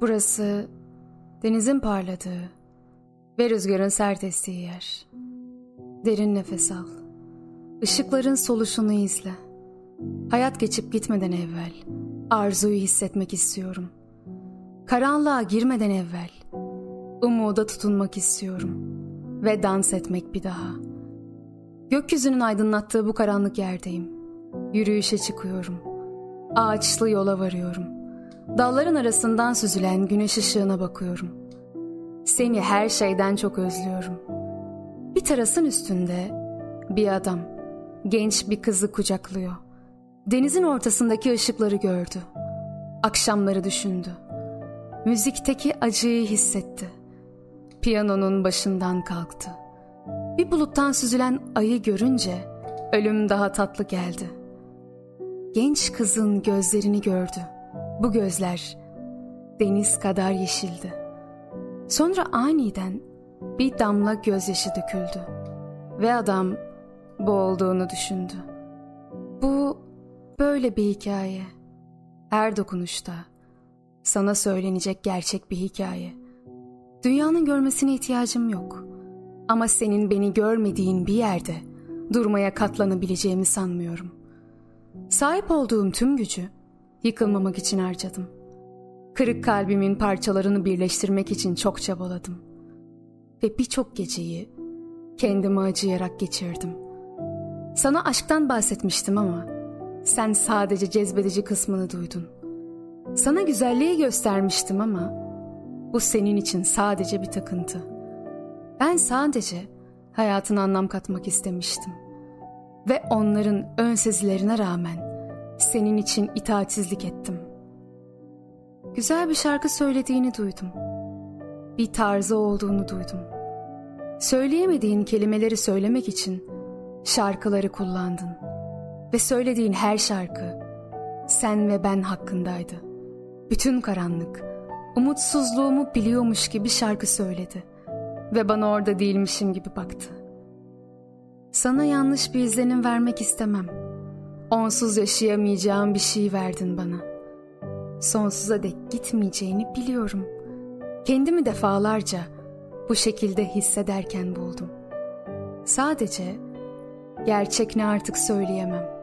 Burası denizin parladığı ve rüzgarın sert estiği yer. Derin nefes al. Işıkların soluşunu izle. Hayat geçip gitmeden evvel arzuyu hissetmek istiyorum. Karanlığa girmeden evvel umuda tutunmak istiyorum ve dans etmek bir daha. Gökyüzünün aydınlattığı bu karanlık yerdeyim. Yürüyüşe çıkıyorum. Ağaçlı yola varıyorum. Dalların arasından süzülen güneş ışığına bakıyorum. Seni her şeyden çok özlüyorum. Bir terasın üstünde bir adam genç bir kızı kucaklıyor. Denizin ortasındaki ışıkları gördü. Akşamları düşündü. Müzikteki acıyı hissetti. Piyanonun başından kalktı. Bir buluttan süzülen ayı görünce ölüm daha tatlı geldi. Genç kızın gözlerini gördü. Bu gözler deniz kadar yeşildi. Sonra aniden bir damla gözyaşı döküldü ve adam boğulduğunu düşündü. Bu böyle bir hikaye. Her dokunuşta sana söylenecek gerçek bir hikaye. Dünyanın görmesine ihtiyacım yok. Ama senin beni görmediğin bir yerde durmaya katlanabileceğimi sanmıyorum. Sahip olduğum tüm gücü yıkılmamak için harcadım. Kırık kalbimin parçalarını birleştirmek için çok çabaladım. Ve birçok geceyi kendimi acıyarak geçirdim. Sana aşktan bahsetmiştim ama sen sadece cezbedici kısmını duydun. Sana güzelliği göstermiştim ama bu senin için sadece bir takıntı. Ben sadece hayatına anlam katmak istemiştim. Ve onların ön sezilerine rağmen senin için itaatsizlik ettim. Güzel bir şarkı söylediğini duydum. Bir tarzı olduğunu duydum. Söyleyemediğin kelimeleri söylemek için şarkıları kullandın. Ve söylediğin her şarkı sen ve ben hakkındaydı. Bütün karanlık, umutsuzluğumu biliyormuş gibi şarkı söyledi. Ve bana orada değilmişim gibi baktı. Sana yanlış bir izlenim vermek istemem. Onsuz yaşayamayacağım bir şey verdin bana. Sonsuza dek gitmeyeceğini biliyorum. Kendimi defalarca bu şekilde hissederken buldum. Sadece gerçek ne artık söyleyemem.